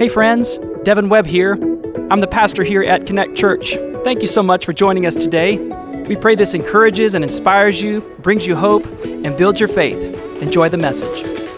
Hey, friends, Devin Webb here. I'm the pastor here at Connect Church. Thank you so much for joining us today. We pray this encourages and inspires you, brings you hope, and builds your faith. Enjoy the message.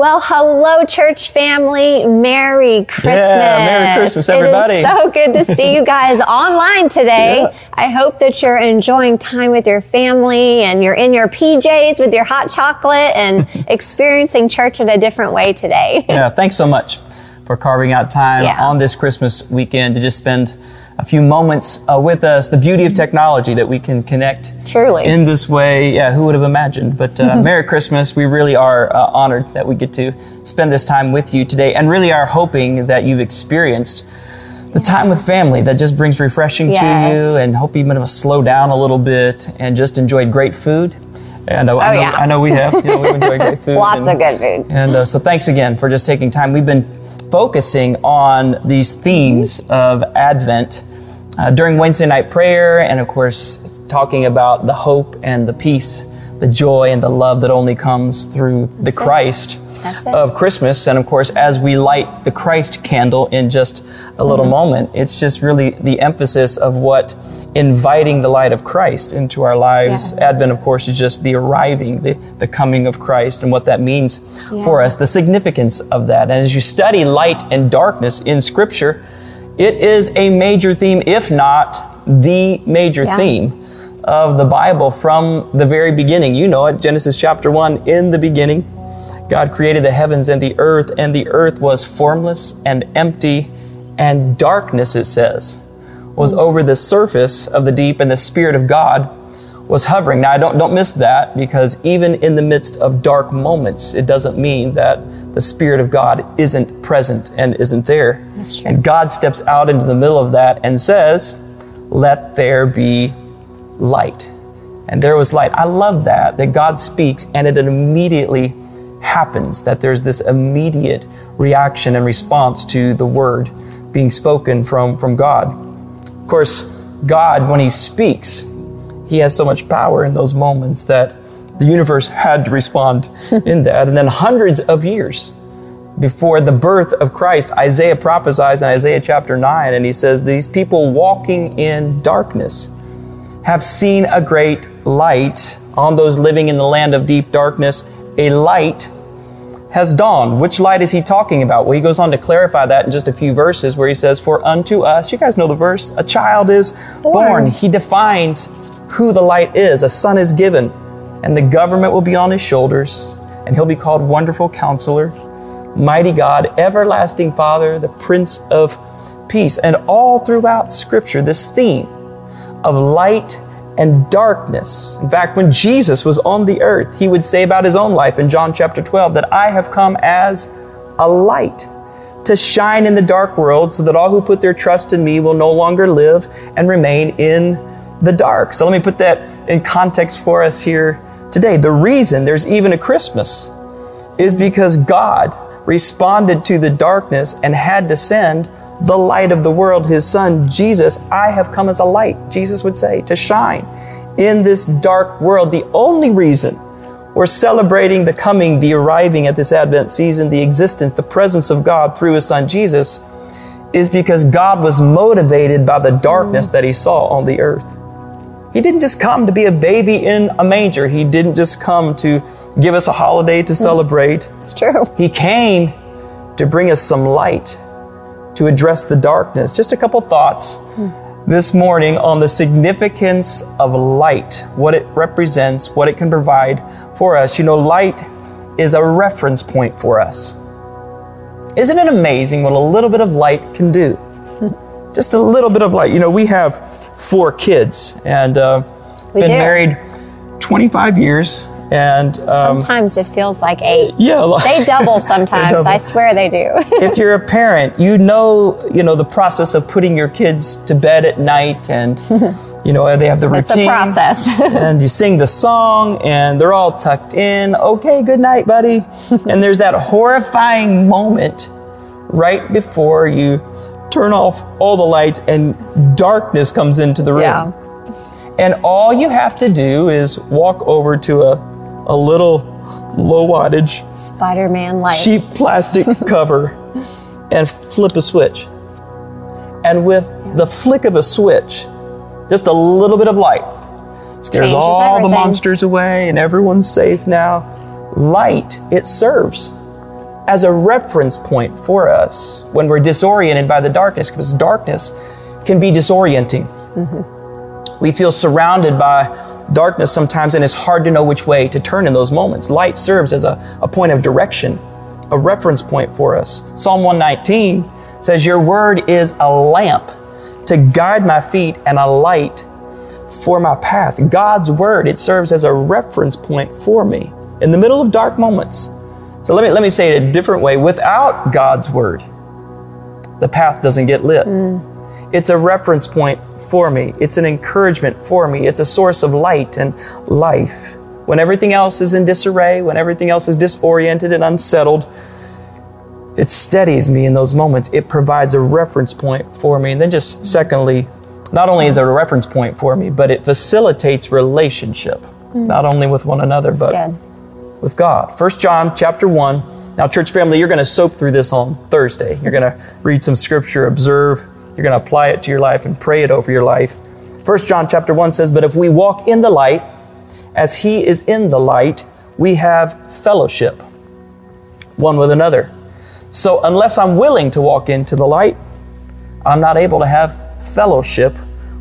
Well, hello, church family. Merry Christmas. Yeah, Merry Christmas, everybody. It is so good to see you guys online today. Yeah. I hope that you're enjoying time with your family and you're in your PJs with your hot chocolate and experiencing church in a different way today. yeah, thanks so much for carving out time Yeah. on this Christmas weekend to just spend a few moments uh, with us. The beauty of technology that we can connect Truly. in this way. Yeah, who would have imagined? But uh, Merry Christmas. We really are uh, honored that we get to spend this time with you today and really are hoping that you've experienced the time with family that just brings refreshing to you and hope you've been able to slow down a little bit and just enjoyed great food. And uh, I, Oh, know, yeah. I know we have. You know, we've enjoyed great food. Lots and- of good food. and uh, so thanks again for just taking time. We've been focusing on these themes of Advent uh, during Wednesday night prayer, and of course, talking about the hope and the peace, the joy and the love that only comes through the it. Christ That's of Christmas. And of course, as we light the Christ candle in just a little Mm-hmm. moment, it's just really the emphasis of what inviting the light of Christ into our lives. Yes. Advent, of course, is just the arriving, the, the coming of Christ, and what that means for us, the significance of that. And as you study light and darkness in Scripture, it is a major theme, if not the major Yeah. theme of the Bible from the very beginning. You know it, Genesis chapter 1, in the beginning. God created the heavens and the earth, and the earth was formless and empty, and darkness, it says, was mm. over the surface of the deep, and the Spirit of God was hovering. Now, I don't, don't miss that because even in the midst of dark moments, it doesn't mean that the Spirit of God isn't present and isn't there. That's true. And God steps out into the middle of that and says, Let there be light. And there was light. I love that, that God speaks and it immediately happens, that there's this immediate reaction and response to the word being spoken from, from God. Of course, God, when He speaks, He has so much power in those moments that the universe had to respond in that. And then hundreds of years before the birth of Christ, Isaiah prophesies in Isaiah chapter 9, and he says, These people walking in darkness have seen a great light. On those living in the land of deep darkness, a light has dawned. Which light is he talking about? Well, he goes on to clarify that in just a few verses where he says, For unto us, you guys know the verse, a child is born. Born. He defines who the light is. A son is given, and the government will be on his shoulders, and he'll be called Wonderful Counselor, Mighty God, Everlasting Father, the Prince of Peace. And all throughout Scripture, this theme of light and darkness. In fact, when Jesus was on the earth, he would say about his own life in John chapter 12 that I have come as a light to shine in the dark world so that all who put their trust in me will no longer live and remain in the dark. So let me put that in context for us here today. The reason there's even a Christmas is because God responded to the darkness and had to send the light of the world, his son Jesus. I have come as a light, Jesus would say, to shine in this dark world. The only reason we're celebrating the coming, the arriving at this Advent season, the existence, the presence of God through his son Jesus is because God was motivated by the darkness that he saw on the earth. He didn't just come to be a baby in a manger. He didn't just come to give us a holiday to celebrate. It's true. He came to bring us some light, to address the darkness. Just a couple thoughts this morning on the significance of light, what it represents, what it can provide for us. You know, light is a reference point for us. Isn't it amazing what a little bit of light can do? Just a little bit of light. You know, we have four kids and uh, been do. married 25 years. And um, Sometimes it feels like eight. yeah, They double sometimes. double. I swear they do. if you're a parent, you know, you know the process of putting your kids to bed at night, and you know they have the routine. it's a process. and you sing the song, and they're all tucked in. Okay, good night, buddy. and there's that horrifying moment right before you turn off all the lights, and darkness comes into the room. yeah. And all you have to do is walk over to a, a little low wattage, Spider Man light. cheap plastic cover and flip a switch. And with the flick of a switch, just a little bit of light scares Changes all everything. the monsters away and everyone's safe now. Light, it serves as a reference point for us when we're disoriented by the darkness, because darkness can be disorienting. Mm-hmm. We feel surrounded by darkness sometimes, and it's hard to know which way to turn in those moments. Light serves as a, a point of direction, a reference point for us. Psalm 119 says, Your word is a lamp to guide my feet and a light for my path. God's word, it serves as a reference point for me in the middle of dark moments. So let me, let me say it a different way. Without God's word, the path doesn't get lit. Mm. It's a reference point for me. It's an encouragement for me. It's a source of light and life. When everything else is in disarray, when everything else is disoriented and unsettled, it steadies me in those moments. It provides a reference point for me. And then, just secondly, not only is it a reference point for me, but it facilitates relationship, mm. not only with one another, but Good. With God. 1 John chapter 1. Now, church family, you're going to soak through this on Thursday. You're going to read some scripture, observe, you're going to apply it to your life and pray it over your life. 1 John chapter 1 says, But if we walk in the light, as he is in the light, we have fellowship one with another. So, unless I'm willing to walk into the light, I'm not able to have fellowship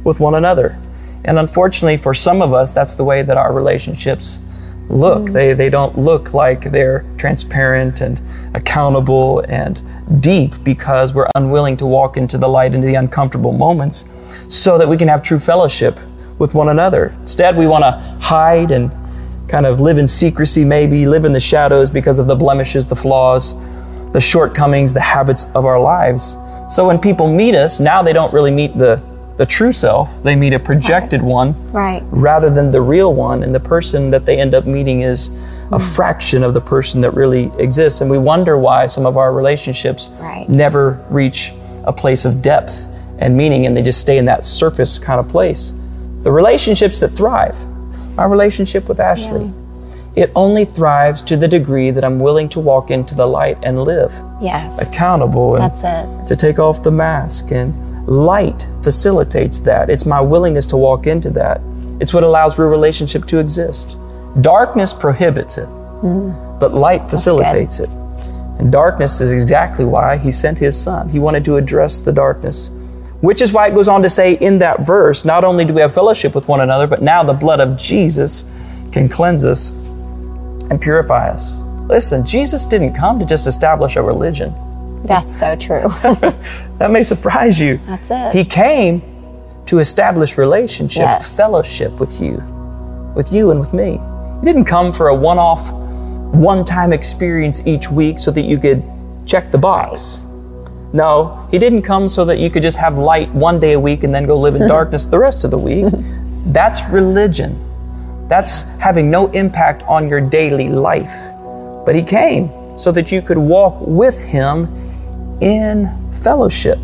with one another. And unfortunately, for some of us, that's the way that our relationships look. Mm. They, they don't look like they're transparent and accountable and deep because we're unwilling to walk into the light, into the uncomfortable moments, so that we can have true fellowship with one another. Instead, we want to hide and kind of live in secrecy, maybe live in the shadows because of the blemishes, the flaws, the shortcomings, the habits of our lives. So when people meet us, now they don't really meet the, the true self, they meet a projected one Right. rather than the real one. And the person that they end up meeting is a mm. fraction of the person that really exists. And we wonder why some of our relationships Right. never reach a place of depth and meaning and they just stay in that surface kind of place. The relationships that thrive, my relationship with Ashley, it only thrives to the degree that I'm willing to walk into the light and live Yes. accountable and That's it. to take off the mask and light facilitates that. It's my willingness to walk into that. It's what allows real relationship to exist. Darkness prohibits it mm. but light facilitates it. And darkness is exactly why he sent his son. He wanted to address the darkness which is why it goes on to say in that verse not only do we have fellowship with one another but now the blood of jesus can cleanse us and purify us. Listen jesus didn't come to just establish a religion That's so true. that may surprise you. That's it. He came to establish relationship, Yes. fellowship with you, with you and with me. He didn't come for a one off, one time experience each week so that you could check the box. No, he didn't come so that you could just have light one day a week and then go live in darkness the rest of the week. That's religion. That's having no impact on your daily life. But he came so that you could walk with him in fellowship,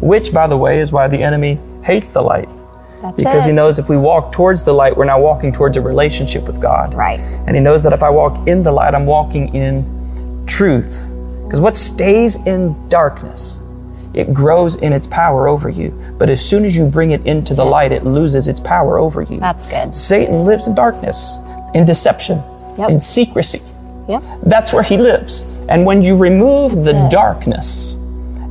which, by the way, is why the enemy hates the light. That's Because it. he knows if we walk towards the light, we're now walking towards a relationship with God. Right. And he knows that if I walk in the light, I'm walking in truth. Because what stays in darkness, it grows in its power over you. But as soon as you bring it into the light, it loses its power over you. That's good. Satan lives in darkness, in deception, Yep. in secrecy. Yep. That's where he lives. And when you remove the. Mm-hmm. darkness,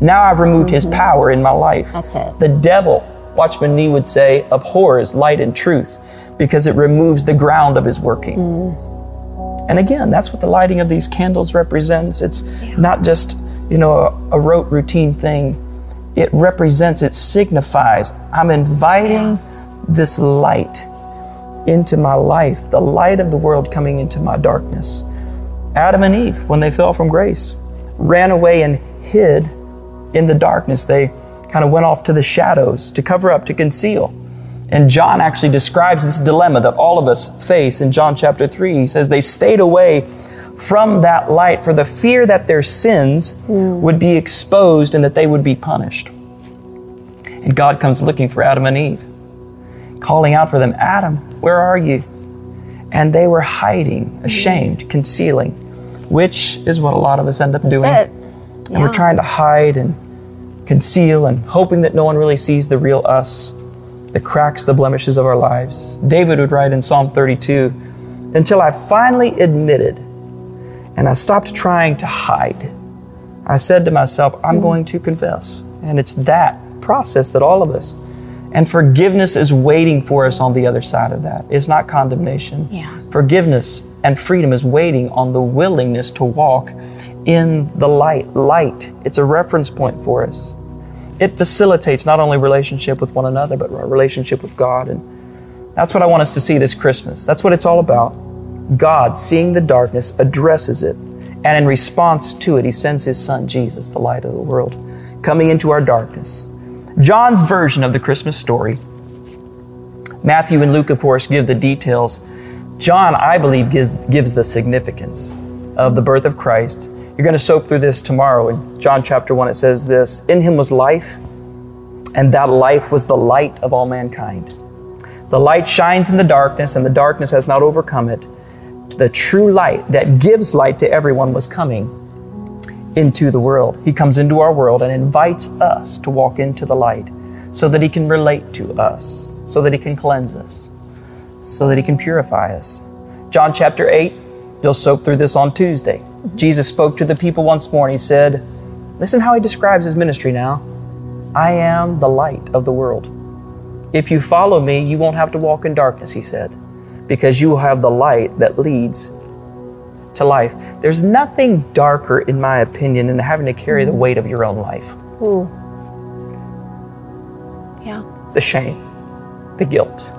now I've removed his power in my life. That's it. The devil, Watchman Nee would say, abhors light and truth because it removes the ground of his working. Mm. And again, that's what the lighting of these candles represents. It's not just, you know, a, a rote routine thing. It represents, it signifies, I'm inviting this light into my life, the light of the world coming into my darkness. Adam and Eve, when they fell from grace, ran away and hid in the darkness. They kind of went off to the shadows to cover up, to conceal. And John actually describes this dilemma that all of us face in John chapter 3. He says they stayed away from that light for the fear that their sins hmm. would be exposed and that they would be punished. And God comes looking for Adam and Eve, calling out for them, Adam, where are you? and they were hiding, ashamed, concealing, which is what a lot of us end up doing. That's it. And we're trying to hide and conceal and hoping that no one really sees the real us, the cracks, the blemishes of our lives. David would write in Psalm 32 until I finally admitted and I stopped trying to hide. I said to myself, I'm mm-hmm. going to confess. And it's that process that all of us. And forgiveness is waiting for us on the other side of that. It's not condemnation. Yeah. Forgiveness and freedom is waiting on the willingness to walk in the light. Light, it's a reference point for us. It facilitates not only relationship with one another, but a relationship with God. And that's what I want us to see this Christmas. That's what it's all about. God, seeing the darkness, addresses it. And in response to it, He sends His Son, Jesus, the light of the world, coming into our darkness. John's version of the Christmas story, Matthew and Luke, of course, give the details. John, I believe, gives, gives the significance of the birth of Christ. You're going to soak through this tomorrow. In John chapter 1, it says this In Him was life, and that life was the light of all mankind. The light shines in the darkness, and the darkness has not overcome it. The true light that gives light to everyone was coming into the world. He comes into our world and invites us to walk into the light so that He can relate to us, so that He can cleanse us, so that He can purify us. John chapter 8, you'll soak through this on Tuesday. Jesus spoke to the people once more and He said, Listen how He describes His ministry now. I am the light of the world. If you follow me, you won't have to walk in darkness, He said, because you will have the light that leads to life. There's nothing darker, in my opinion, than having to carry the weight of your own life. Ooh. Yeah. The shame, the guilt.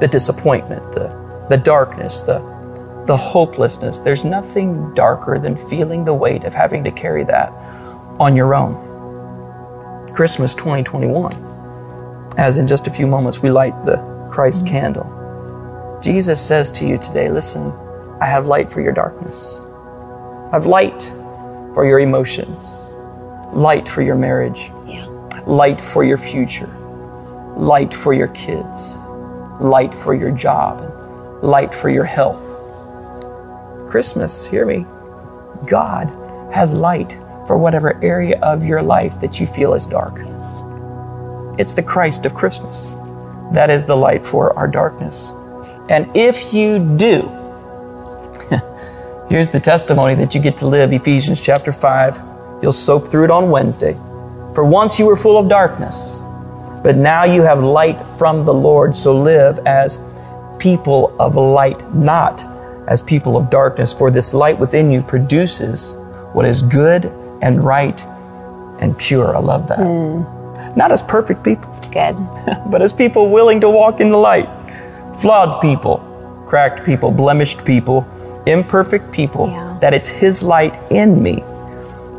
The disappointment, the, the darkness, the, the hopelessness. There's nothing darker than feeling the weight of having to carry that on your own. Christmas 2021, as in just a few moments we light the Christ mm-hmm. candle. Jesus says to you today, listen, I have light for your darkness. I have light for your emotions, light for your marriage, Yeah. light for your future, light for your kids, light for your job, light for your health. Christmas, hear me. God has light for whatever area of your life that you feel is dark. Yes. It's the Christ of Christmas. That is the light for our darkness. And if you do, here's the testimony that you get to live Ephesians chapter 5. You'll soak through it on Wednesday. For once you were full of darkness, but now you have light from the Lord, so live as people of light, not as people of darkness. For this light within you produces what is good and right and pure. I love that. Hmm. Not as perfect people, It's good. but as people willing to walk in the light. Flawed people, cracked people, blemished people, imperfect people, Yeah. that it's His light in me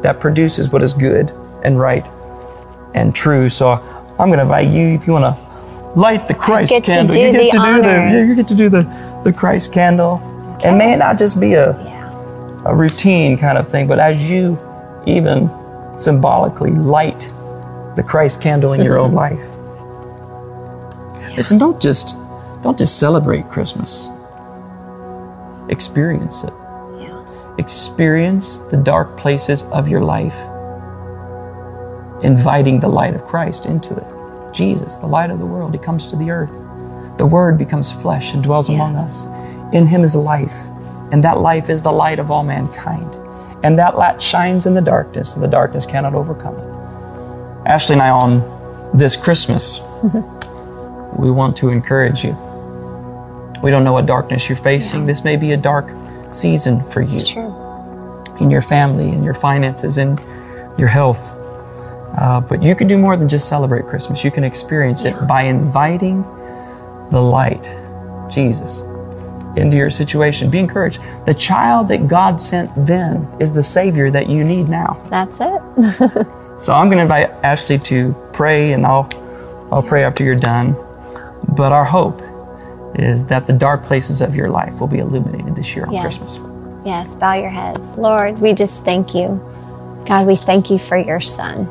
that produces what is good and right and true. So I'm going to invite you, if you want to light the Christ candle, you get to do the honors. you get to do the, the Christ candle. And may it not just be a, Yeah. a routine kind of thing, but as you even symbolically light the Christ candle in your own life. Listen, don't just don't just celebrate Christmas. Experience it. Yeah. Experience the dark places of your life, inviting the light of Christ into it. Jesus, the light of the world, He comes to the earth. The Word becomes flesh and dwells among us. In Him is life, and that life is the light of all mankind. And that light shines in the darkness, and the darkness cannot overcome it. Ashley and I, on this Christmas, we want to encourage you. We don't know what darkness you're facing. This may be a dark season for you It's true. in your family, in your finances, in your health. Uh, but you can do more than just celebrate Christmas. You can experience it by inviting the light, Jesus, into your situation. Be encouraged. The child that God sent then is the Savior that you need now. That's it. So I'm going to invite Ashley to pray, and I'll I'll pray after you're done. But our hope is that the dark places of your life will be illuminated this year on yes. Christmas. Yes. Bow your heads. Lord, we just thank you. God, we thank you for your son.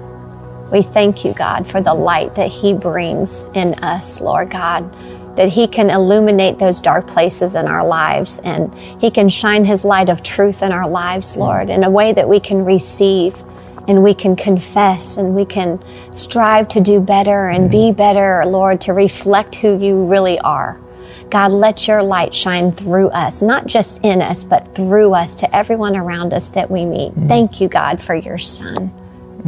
We thank you, God, for the light that he brings in us, Lord God. that He can illuminate those dark places in our lives and He can shine His light of truth in our lives, Lord, in a way that we can receive and we can confess and we can strive to do better and be better, Lord, to reflect who you really are. God, let your light shine through us, not just in us, but through us to everyone around us that we meet. Mm. Thank you, God, for your Son.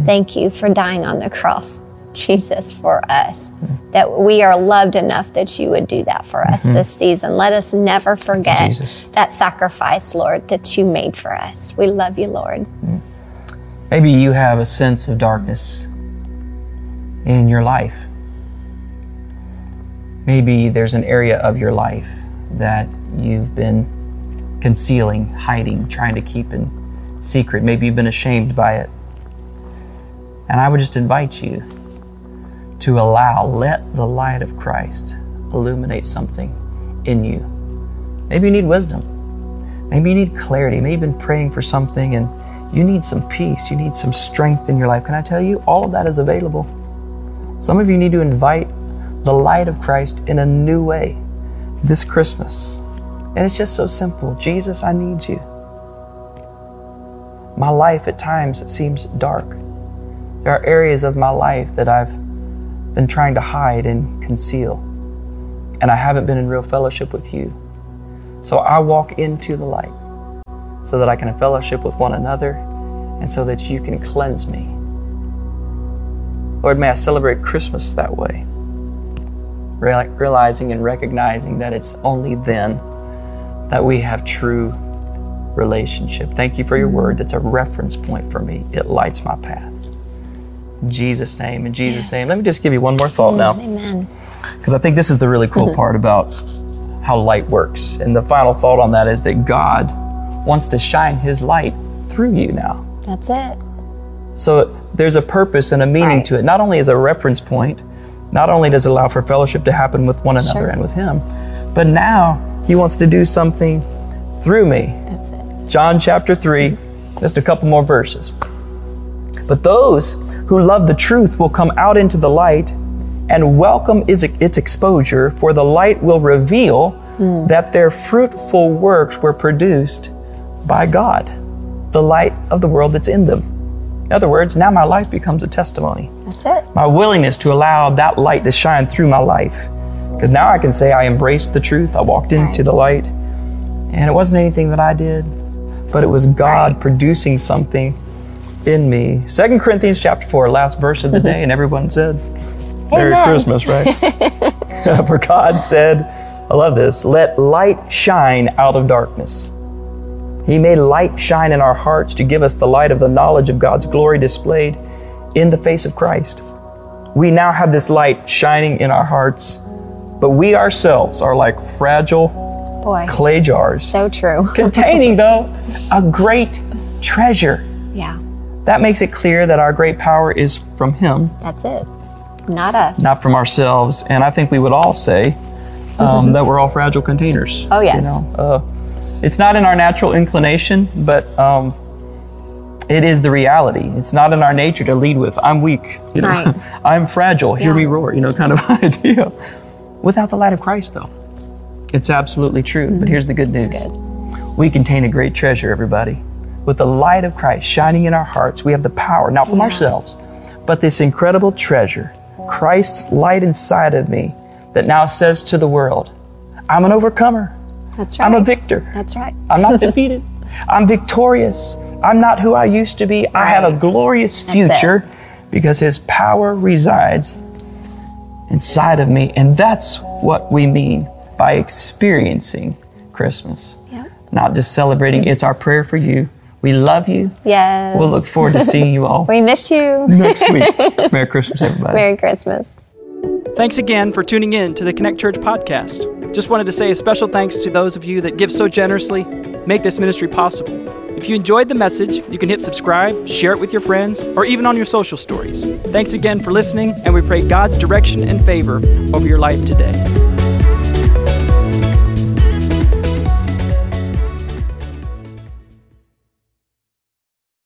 Thank you for dying on the cross, Jesus, for us. That we are loved enough that you would do that for us mm-hmm. this season. Let us never forget that sacrifice, Lord, that you made for us. We love you, Lord. Mm. Maybe you have a sense of darkness in your life. Maybe there's an area of your life that you've been concealing, hiding, trying to keep in secret. Maybe you've been ashamed by it. And I would just invite you to allow, let the light of Christ illuminate something in you. Maybe you need wisdom. Maybe you need clarity. Maybe you've been praying for something and you need some peace. You need some strength in your life. Can I tell you, all of that is available. Some of you need to invite the light of Christ in a new way this Christmas. And it's just so simple Jesus, I need you. My life at times seems dark. There are areas of my life that I've been trying to hide and conceal, and I haven't been in real fellowship with you. So I walk into the light so that I can fellowship with one another and so that you can cleanse me. Lord, may I celebrate Christmas that way, realizing and recognizing that it's only then that we have true relationship. Thank you for your word that's a reference point for me. It lights my path. Jesus' name, in Jesus' Yes. name. Let me just give you one more thought now Amen. because I think this is the really cool part about how light works. And the final thought on that is that God wants to shine His light through you now. That's it. So there's a purpose and a meaning Right. to it, not only as a reference point, not only does it allow for fellowship to happen with one another Sure. and with Him, but now He wants to do something through me. That's it. John chapter 3, just a couple more verses. But those who love the truth will come out into the light and welcome its, its exposure, for the light will reveal hmm. that their fruitful works were produced by God, the light of the world that's in them. In other words, now my life becomes a testimony That's it. my willingness to allow that light to shine through my life. Because now I can say I embraced the truth, I walked into Right. the light, and it wasn't anything that I did, but it was God Right. producing something in me. Second Corinthians chapter 4, last verse of the mm-hmm. day, and everyone said, Merry Amen. Christmas, right? For God said, I love this, let light shine out of darkness. He made light shine in our hearts to give us the light of the knowledge of God's glory displayed in the face of Christ. We now have this light shining in our hearts, but we ourselves are like fragile Boy. clay jars So true. containing, though, a great treasure. yeah. That makes it clear that our great power is from Him, That's it. Not us. not from ourselves. And I think we would all say um, that we're all fragile containers. Oh, yes. You know, uh, it's not in our natural inclination, but um, it is the reality. It's not in our nature to lead with, I'm weak, you know, Right. I'm fragile, hear Yeah. me roar, you know, kind of idea. Without the light of Christ, though, it's absolutely true. But here's the good news good. we contain a great treasure, everybody. With the light of Christ shining in our hearts, we have the power, not from Yeah. ourselves, but this incredible treasure, Christ's light inside of me, that now says to the world, I'm an overcomer. That's right. I'm a victor. That's right. I'm not defeated. I'm victorious. I'm not who I used to be. I have a glorious future because His power resides inside of me. And that's what we mean by experiencing Christmas, Yep. not just celebrating. It's our prayer for you. We love you. Yes. We'll look forward to seeing you all We miss you. next week. Merry Christmas, everybody. Merry Christmas. Thanks again for tuning in to the Connect Church podcast. Just wanted to say a special thanks to those of you that give so generously, make this ministry possible. If you enjoyed the message, you can hit subscribe, share it with your friends, or even on your social stories. Thanks again for listening, and we pray God's direction and favor over your life today.